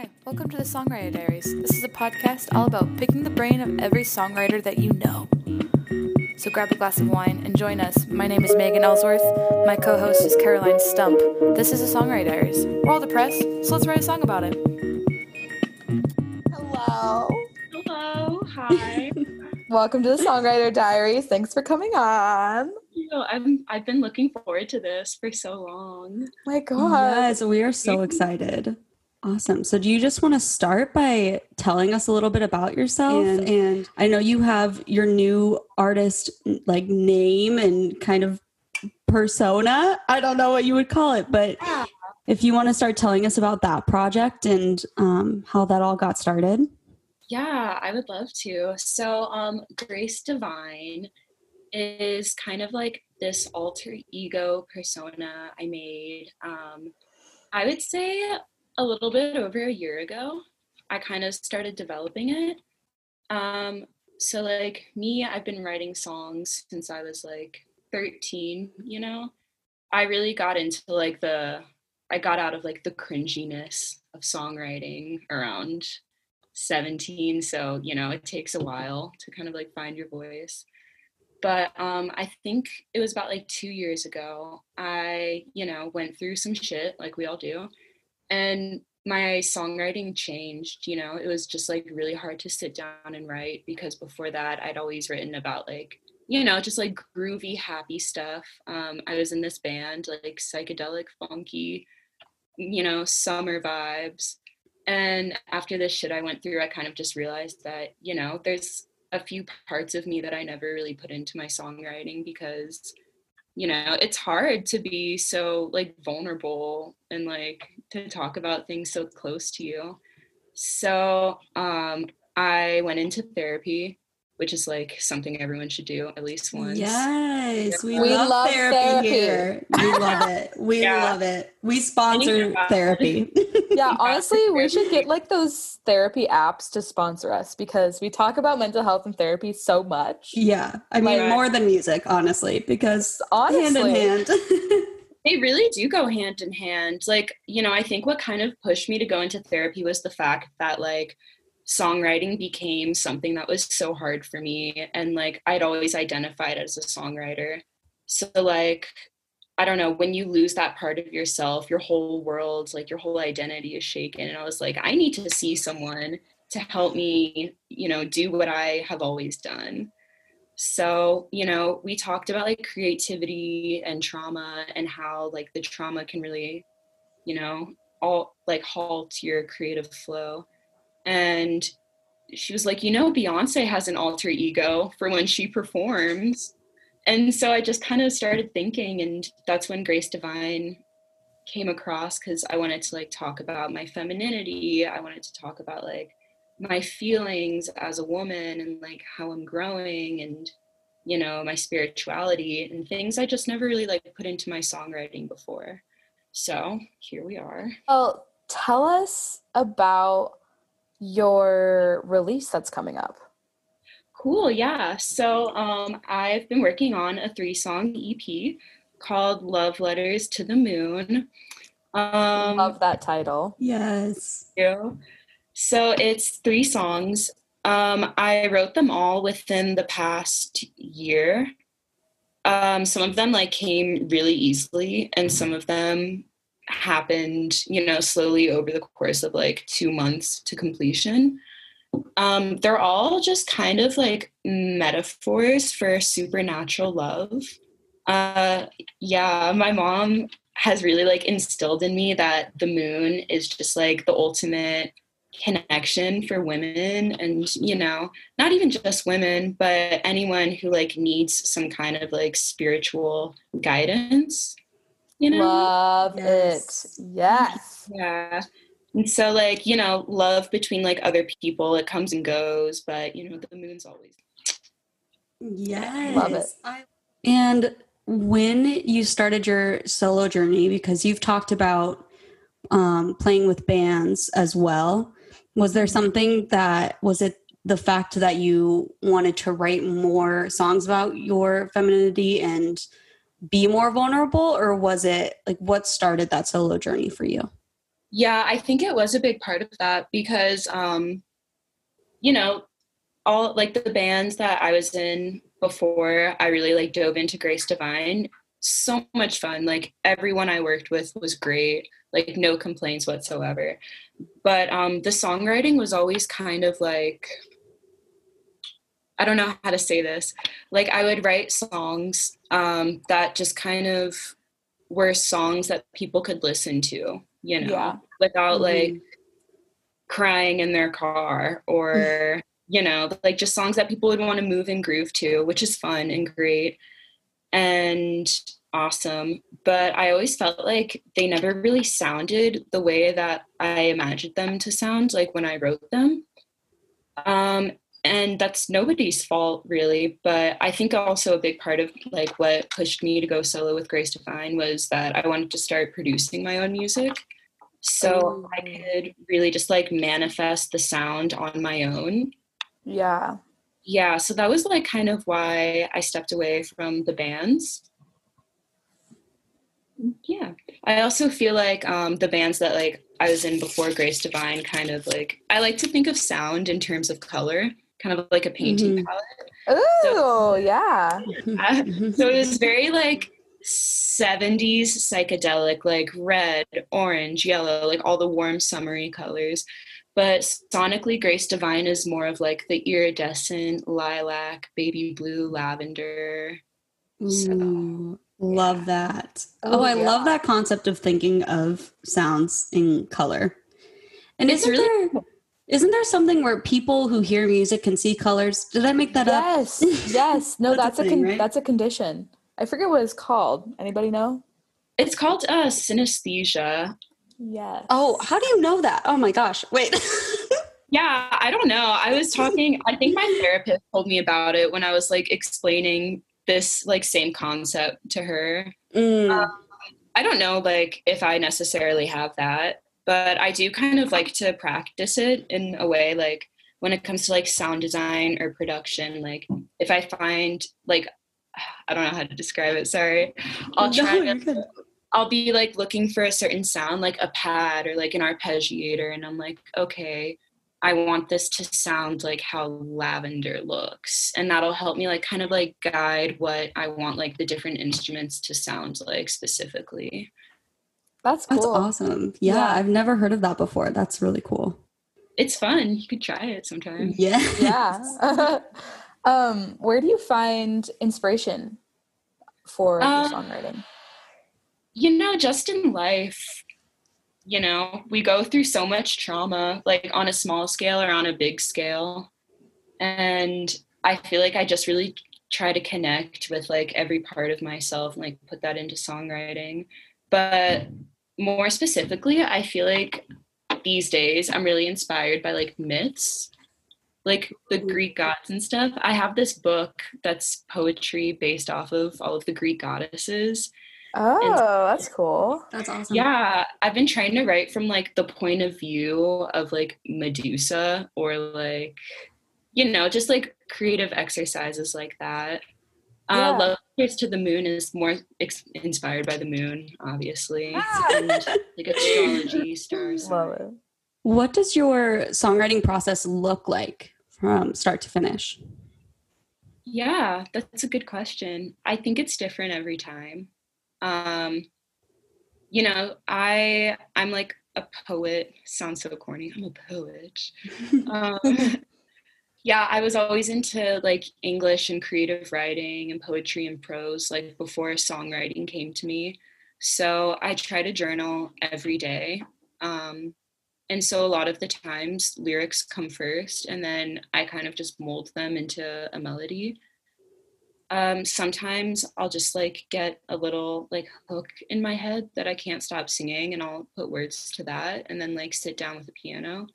Hi, welcome to the Songwriter Diaries. This is a podcast all about picking the brain of every songwriter that you know. So grab a glass of wine and join us. My name is Megan Ellsworth. My co host is Caroline Stump. This is the Songwriter Diaries. We're all depressed, so let's write a song about it. Hello. Hello. Hi. Welcome to the Songwriter Diaries. Thanks for coming on. you know, I've I've been looking forward to this for so long. My God. Yes, we are so excited. Awesome. So, do you just want to start by telling us a little bit about yourself? And, and I know you have your new artist like name and kind of persona. I don't know what you would call it, but if you want to start telling us about that project and um, how that all got started. Yeah, I would love to. So, um, Grace DeVine is kind of like this alter ego persona I made. Um, I would say a little bit over a year ago. I kind of started developing it. Um, so, like me, I've been writing songs since I was like 13, you know? I really got into like the, I got out of like the cringiness of songwriting around 17 so you know it takes a while to kind of like find your voice but um i think it was about like two years ago i you know went through some shit like we all do and my songwriting changed you know it was just like really hard to sit down and write because before that i'd always written about like you know just like groovy happy stuff. Um i was in this band like psychedelic funky you know summer vibes. And after this shit I went through, I kind of just realized that, you know, there's a few parts of me that I never really put into my songwriting because, you know, it's hard to be so like vulnerable and like to talk about things so close to you. So um, I went into therapy, which is like something everyone should do at least once. Yes, we, We love, love therapy, therapy. here. We love it. We Yeah. love it. We sponsor therapy. Yeah, Yeah, honestly, we should get like those therapy apps to sponsor us because we talk about mental health and therapy so much. Yeah, I mean Like- more than music, honestly, because Honestly. hand in hand. They really do go hand in hand. Like, you know, I think what kind of pushed me to go into therapy was the fact that, like, songwriting became something that was so hard for me. And, like, I'd always identified as a songwriter. So, like, I don't know, when you lose that part of yourself, your whole world, like, your whole identity is shaken. And I was like, I need to see someone to help me, you know, do what I have always done. So, you know, we talked about like creativity and trauma and how like the trauma can really, you know, all like halt your creative flow. And she was like, you know, Beyonce has an alter ego for when she performs. And so I just kind of started thinking, and that's when Grace DeVine came across because I wanted to like talk about my femininity. I wanted to talk about like my feelings as a woman and like how I'm growing and you know my spirituality and things I just never really like put into my songwriting before. So here we are. Well, tell us about your release that's coming up. Cool, yeah. So um, I've been working on a three-song EP called "Love Letters to the Moon." Um, Love that title. yes. you. So it's three songs. Um, I wrote them all within the past year. Um, some of them like came really easily, and some of them happened, you know, slowly over the course of like two months to completion. Um, they're all just kind of like metaphors for supernatural love. Uh, yeah, my mom has really like instilled in me that the moon is just like the ultimate connection for women and you know not even just women but anyone who like needs some kind of like spiritual guidance you know Love Yes. it. Yes. yeah and so like you know love between like other people it comes and goes but you know the moon's always Yes. Love it. I- and when you started your solo journey, because you've talked about um, playing with bands as well, was there something that was it the fact that you wanted to write more songs about your femininity and be more vulnerable, or was it like what started that solo journey for you? Yeah, I think it was a big part of that because, um, you know, all like the bands that I was in before I really like dove into Grace DeVine, so much fun. Like everyone I worked with was great, like no complaints whatsoever. But um, the songwriting was always kind of like, I don't know how to say this. Like I would write songs um, that just kind of were songs that people could listen to, you know, Yeah. without Mhm. like crying in their car or, you know, like just songs that people would want to move and groove to, which is fun and great and awesome. But I always felt like they never really sounded the way that I imagined them to sound, like when I wrote them. Um, and that's nobody's fault really but i think also a big part of like what pushed me to go solo with grace devine was that i wanted to start producing my own music. So i could really just like manifest the sound on my own. Yeah. yeah so that was like kind of why i stepped away from the bands. Yeah i also feel like um the bands that like i was in before grace devine kind of like i like to think of sound in terms of color kind of like a painting Mhm. palette Oh, yeah. so it was very like 70s psychedelic like red orange yellow like all the warm summery colors but sonically grace devine is more of like the iridescent lilac baby blue lavender So, Ooh, love that. Oh, Oh, I love that concept of thinking of sounds in color. And It's isn't really there, isn't there something where people who hear music can see colors? Did I make that up? Yes. Yes. No, That's that's, a a, thing, con- right? that's a condition. I forget what it's called. Anybody know? it's called uh synesthesia Yes. Oh, how do you know that? Oh my gosh. Wait. yeah i don't know i was talking i think my therapist told me about it when i was like explaining this like same concept to her Mm, Um, I don't know like if I necessarily have that, but I do kind of like to practice it in a way like when it comes to like sound design or production like if I find like I don't know how to describe it, sorry. I'll try you're to. I'll be like looking for a certain sound like a pad or like an arpeggiator and I'm like, okay, I want this to sound like how lavender looks. And that'll help me like kind of like guide what I want like the different instruments to sound like specifically. That's cool. That's awesome. Yeah, Yeah. I've never heard of that before. That's really cool. It's fun. You could try it sometime. Yeah. Yeah. um, where do you find inspiration for your Um, songwriting? You know, just in life, you know, we go through so much trauma, like on a small scale or on a big scale. And I feel like I just really try to connect with like every part of myself and like put that into songwriting. But more specifically, I feel like these days I'm really inspired by like myths, like the mm-hmm. Greek gods and stuff. I have this book that's poetry based off of all of the Greek goddesses. Oh, that's cool. That's awesome. Yeah, I've been trying to write from like the point of view of like Medusa or like, you know, just like creative exercises like that. Yeah. Uh, Love Letters to the Moon is more ex- inspired by the moon, obviously, Ah. and like astrology, stars. Love it. What does your songwriting process look like from start to finish? Yeah, that's a good question. I think it's different every time. Um, you know, I I'm like a poet. Sounds so corny. I'm a poet. um, yeah, I was always into like English and creative writing and poetry and prose like before songwriting came to me. So I try to journal every day. Um, and so a lot of the times lyrics come first and then I kind of just mold them into a melody. Um, sometimes I'll just like get a little like hook in my head that I can't stop singing and I'll put words to that and then like sit down with the piano.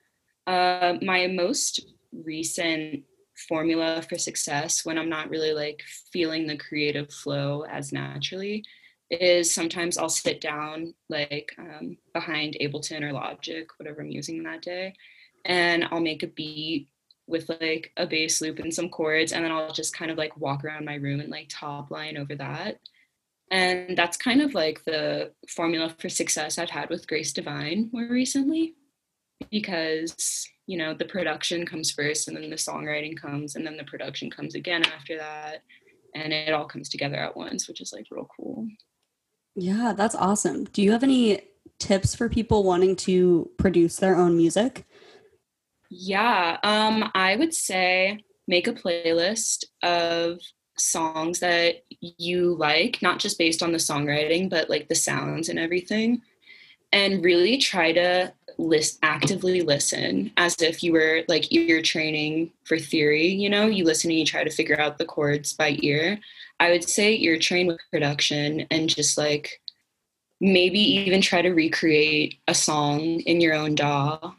Uh, my most recent formula for success when I'm not really like feeling the creative flow as naturally is sometimes I'll sit down like um, behind Ableton or Logic, whatever I'm using that day, and I'll make a beat with like a bass loop and some chords, and then I'll just kind of like walk around my room and like top line over that. And that's kind of like the formula for success I've had with Grace DeVine more recently because, you know, the production comes first and then the songwriting comes and then the production comes again after that. And it all comes together at once, which is like real cool. Yeah, that's awesome. Do you have any tips for people wanting to produce their own music? Yeah, um, I would say make a playlist of songs that you like, not just based on the songwriting, but like the sounds and everything. And really try to list actively listen as if you were like ear training for theory, you know, you listen and you try to figure out the chords by ear. I would say ear train with production and just like maybe even try to recreate a song in your own DAW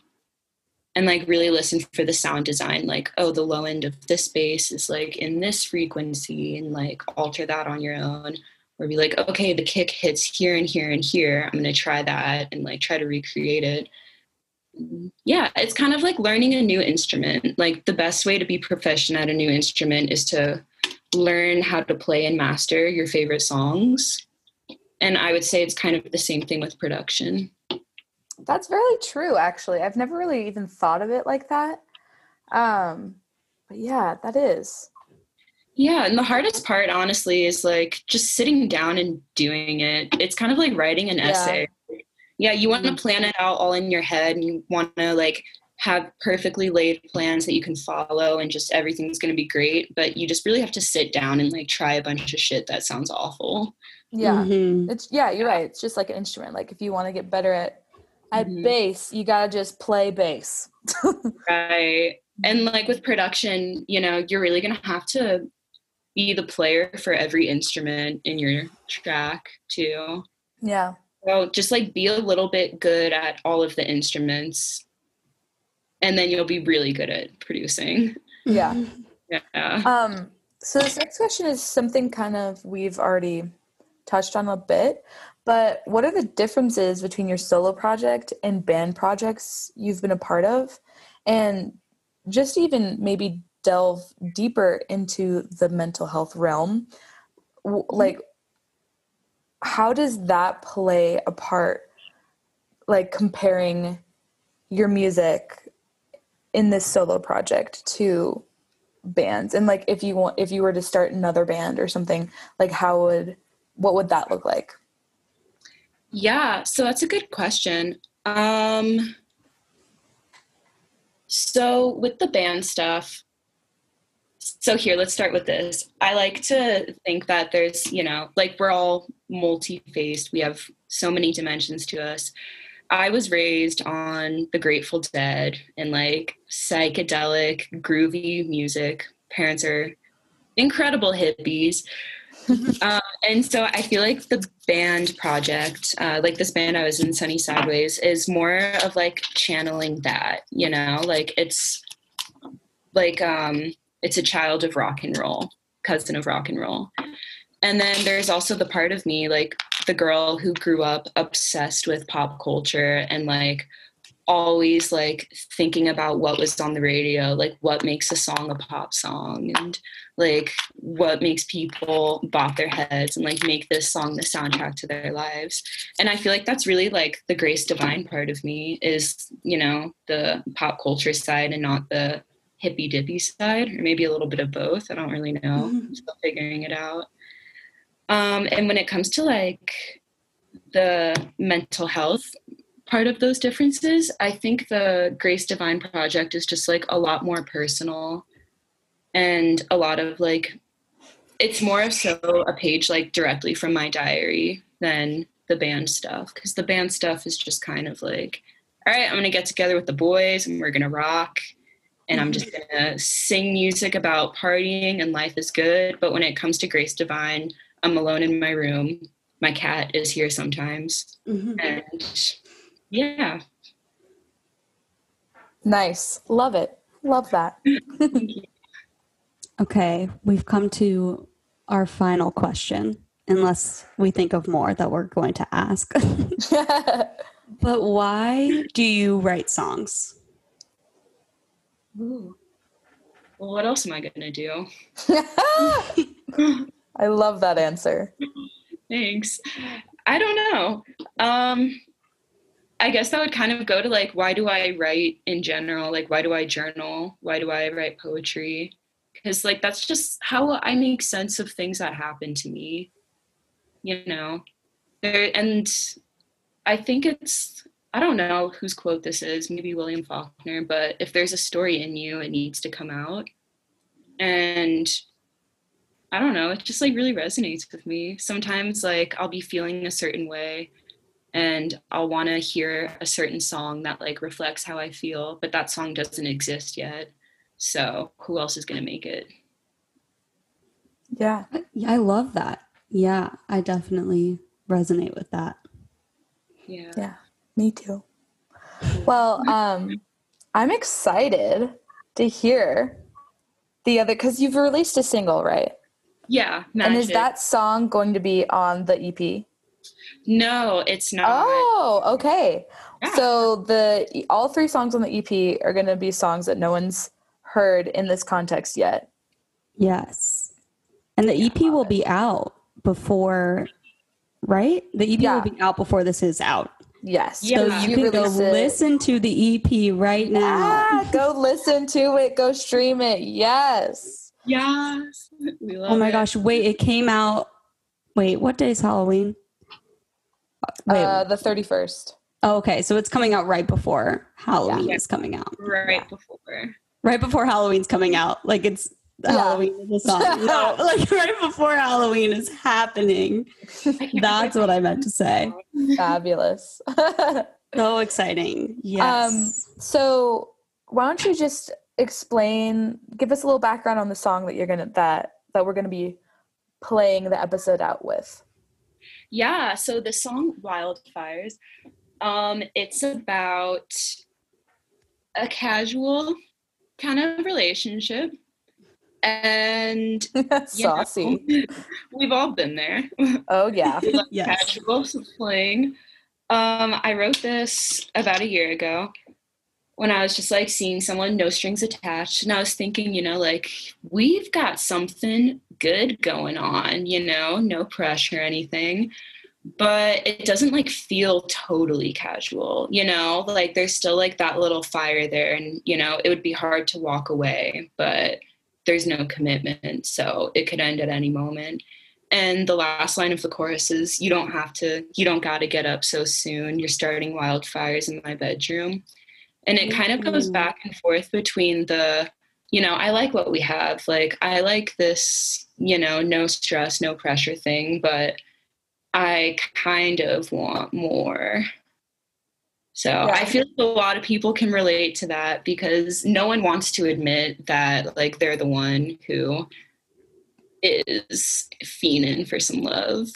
and like really listen for the sound design like oh the low end of this bass is like in this frequency and like alter that on your own or be like okay the kick hits here and here and here. I'm going to try that and like try to recreate it yeah it's kind of like learning a new instrument like the best way to be proficient at a new instrument is to learn how to play and master your favorite songs and i would say it's kind of the same thing with production that's very true, actually. I've never really even thought of it like that. Um, but yeah, that is. Yeah, and the hardest part, honestly, is like just sitting down and doing it. It's kind of like writing an yeah. essay. Yeah, you want to mm-hmm. plan it out all in your head and you want to like have perfectly laid plans that you can follow and just everything's going to be great, but you just really have to sit down and like try a bunch of shit that sounds awful. Yeah. Mm-hmm. It's yeah, you're right. It's just like an instrument. Like if you want to get better at at mm-hmm. bass you gotta just play bass right and like with production you know you're really gonna have to be the player for every instrument in your track too yeah so just like be a little bit good at all of the instruments and then you'll be really good at producing yeah yeah um so this next question is something kind of we've already touched on a bit but what are the differences between your solo project and band projects you've been a part of? And just even maybe delve deeper into the mental health realm. Like, how does that play a part? Like, comparing your music in this solo project to bands and like if you want if you were to start another band or something like how would what would that look like yeah, so that's a good question. Um, so with the band stuff, so here, let's start with this. I like to think that there's, you know, like we're all multi faced, we have so many dimensions to us. I was raised on the Grateful Dead and like psychedelic, groovy music. Parents are incredible hippies. uh, and so I feel like the band project, uh, like this band I was in, Sunny Sideways, is more of like channeling that, you know, like it's like um, it's a child of rock and roll, cousin of rock and roll. And then there's also the part of me, like the girl who grew up obsessed with pop culture and like always like thinking about what was on the radio, like what makes a song a pop song and like what makes people bop their heads and like make this song the soundtrack to their lives and i feel like that's really like the grace devine part of me is you know the pop culture side and not the hippy dippy side or maybe a little bit of both i don't really know. Mm-hmm. i'm still figuring it out. Um, and when it comes to like the mental health part of those differences i think the grace devine project is just like a lot more personal and a lot of like it's more so a page like directly from my diary than the band stuff because the band stuff is just kind of like all right i'm gonna get together with the boys and we're gonna rock and i'm just gonna sing music about partying and life is good but when it comes to grace devine i'm alone in my room. My cat is here sometimes. Mm-hmm. and yeah. Nice. Love it. Love that. Okay, we've come to our final question, unless we think of more that we're going to ask. but why do you write songs? Ooh. Well, what else am I going to do? I love that answer. Thanks. I don't know. Um, I guess that would kind of go to like, why do I write in general? Like, why do I journal? Why do I write poetry? Because, like, that's just how I make sense of things that happen to me, you know? There, and I think it's, I don't know whose quote this is, maybe William Faulkner, but if there's a story in you, it needs to come out. And I don't know, it just like really resonates with me. Sometimes, like, I'll be feeling a certain way and I'll want to hear a certain song that like reflects how I feel, but that song doesn't exist yet. So who else is going to make it? Yeah. Yeah, I love that. Yeah, I definitely resonate with that. Yeah. Yeah. Me too. Well, um, I'm excited to hear the other because you've released a single, right? Yeah. And is that song going to be on the EP? No, it's not. Oh, okay. Yeah. So the all three songs on the EP are going to be songs that no one's heard in this context yet. Yes. And the EP will be out before, right? The EP Yeah. will be out before this is out. Yes. Yeah. So Yeah. you can go it- listen to the EP right now. Go listen to it. Go stream it. Yes. Yes. We love Oh my it. gosh, wait, it came out. Wait, what day is Halloween? Uh, Wait, Uh, the 31st. oh, okay, so it's coming out right before Halloween Yeah. is coming out. Right before. Right before Halloween's coming out. Like it's Yeah. Halloween is the song. No, like right before Halloween is happening. That's what I meant to say. Fabulous. So exciting. Yes. so why don't you just explain give us a little background on the song that you're gonna that that we're gonna be playing the episode out with Yeah, so the song Wildfires, um, it's about a casual kind of relationship. And you know, saucy we've all been there. oh yeah yes. Casual fling. Um, I wrote this about a year ago when I was just like seeing someone, no strings attached. And I was thinking, you know, like we've got something good going on, you know, no pressure or anything. But it doesn't like feel totally casual, you know, like there's still like that little fire there. And, you know, it would be hard to walk away, but there's no commitment. So it could end at any moment. And the last line of the chorus is, You don't have to, you don't got to get up so soon. You're starting wildfires in my bedroom. And it kind of goes Mhm. back and forth between the, you know, I like what we have. Like, I like this, you know, no stress, no pressure thing, but I kind of want more. So Yeah. I feel like a lot of people can relate to that because no one wants to admit that like they're the one who is fiending for some love.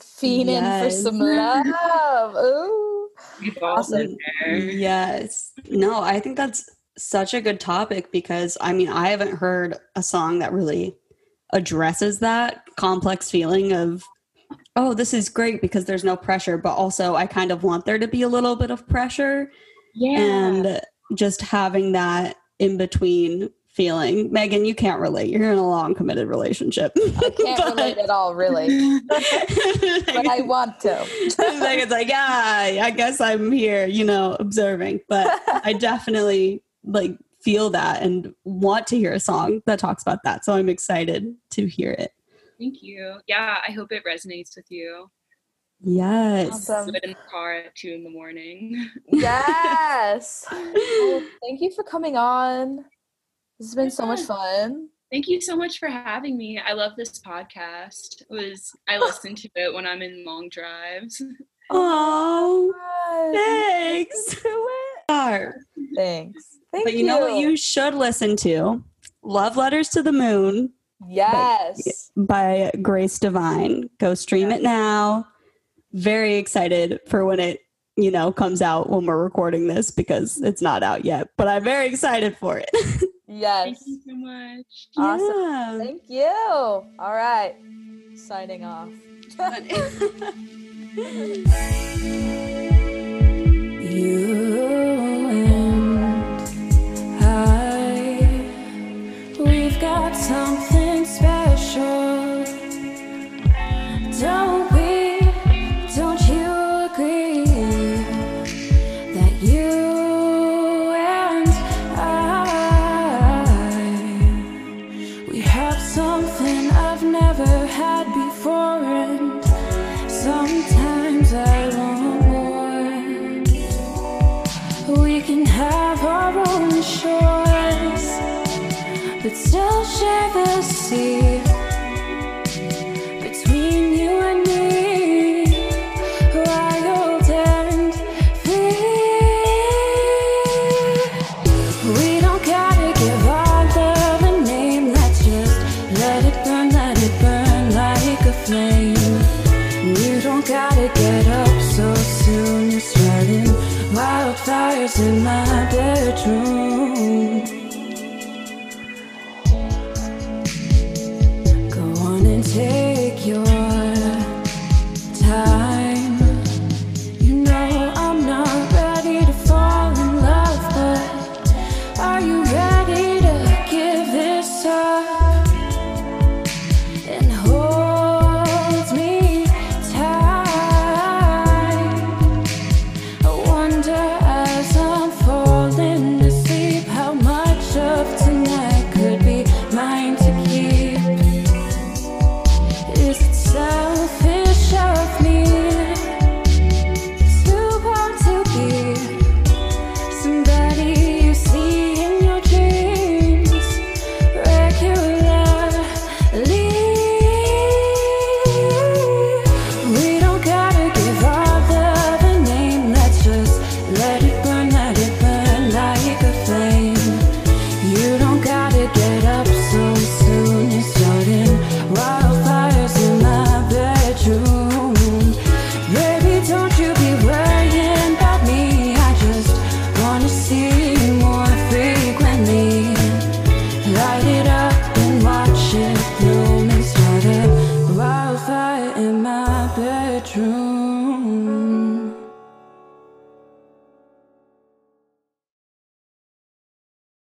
fiending for some love ooh We've Awesome. been. Yes. No, I think that's such a good topic because I mean, I haven't heard a song that really addresses that complex feeling of, oh, this is great because there's no pressure, but also I kind of want there to be a little bit of pressure Yeah. and just having that in between feeling. Megan, you can't relate. You're in a long committed relationship. i can't relate at all really but i want to Megan's like, yeah, I guess I'm here, you know, observing. But I definitely like feel that and want to hear a song that talks about that. So I'm excited to hear it. Thank you. Yeah, I hope it resonates with you. Yes. Awesome. Do it in the car at two in the morning. yes Well, thank you for coming on this has been so much fun Thank you so much for having me. I love this podcast. It was I listen to it when I'm in long drives. Oh, thanks. Are. thanks thank But you know what you should listen to? Love Letters to the Moon yes by Grace DeVine. Go stream it now. Very excited for when it, you know, comes out when we're recording this because it's not out yet. But I'm very excited for it. yes Thank you so much. Awesome. Yeah. Thank you. All right. Signing off. You got something special, don't but still share the sea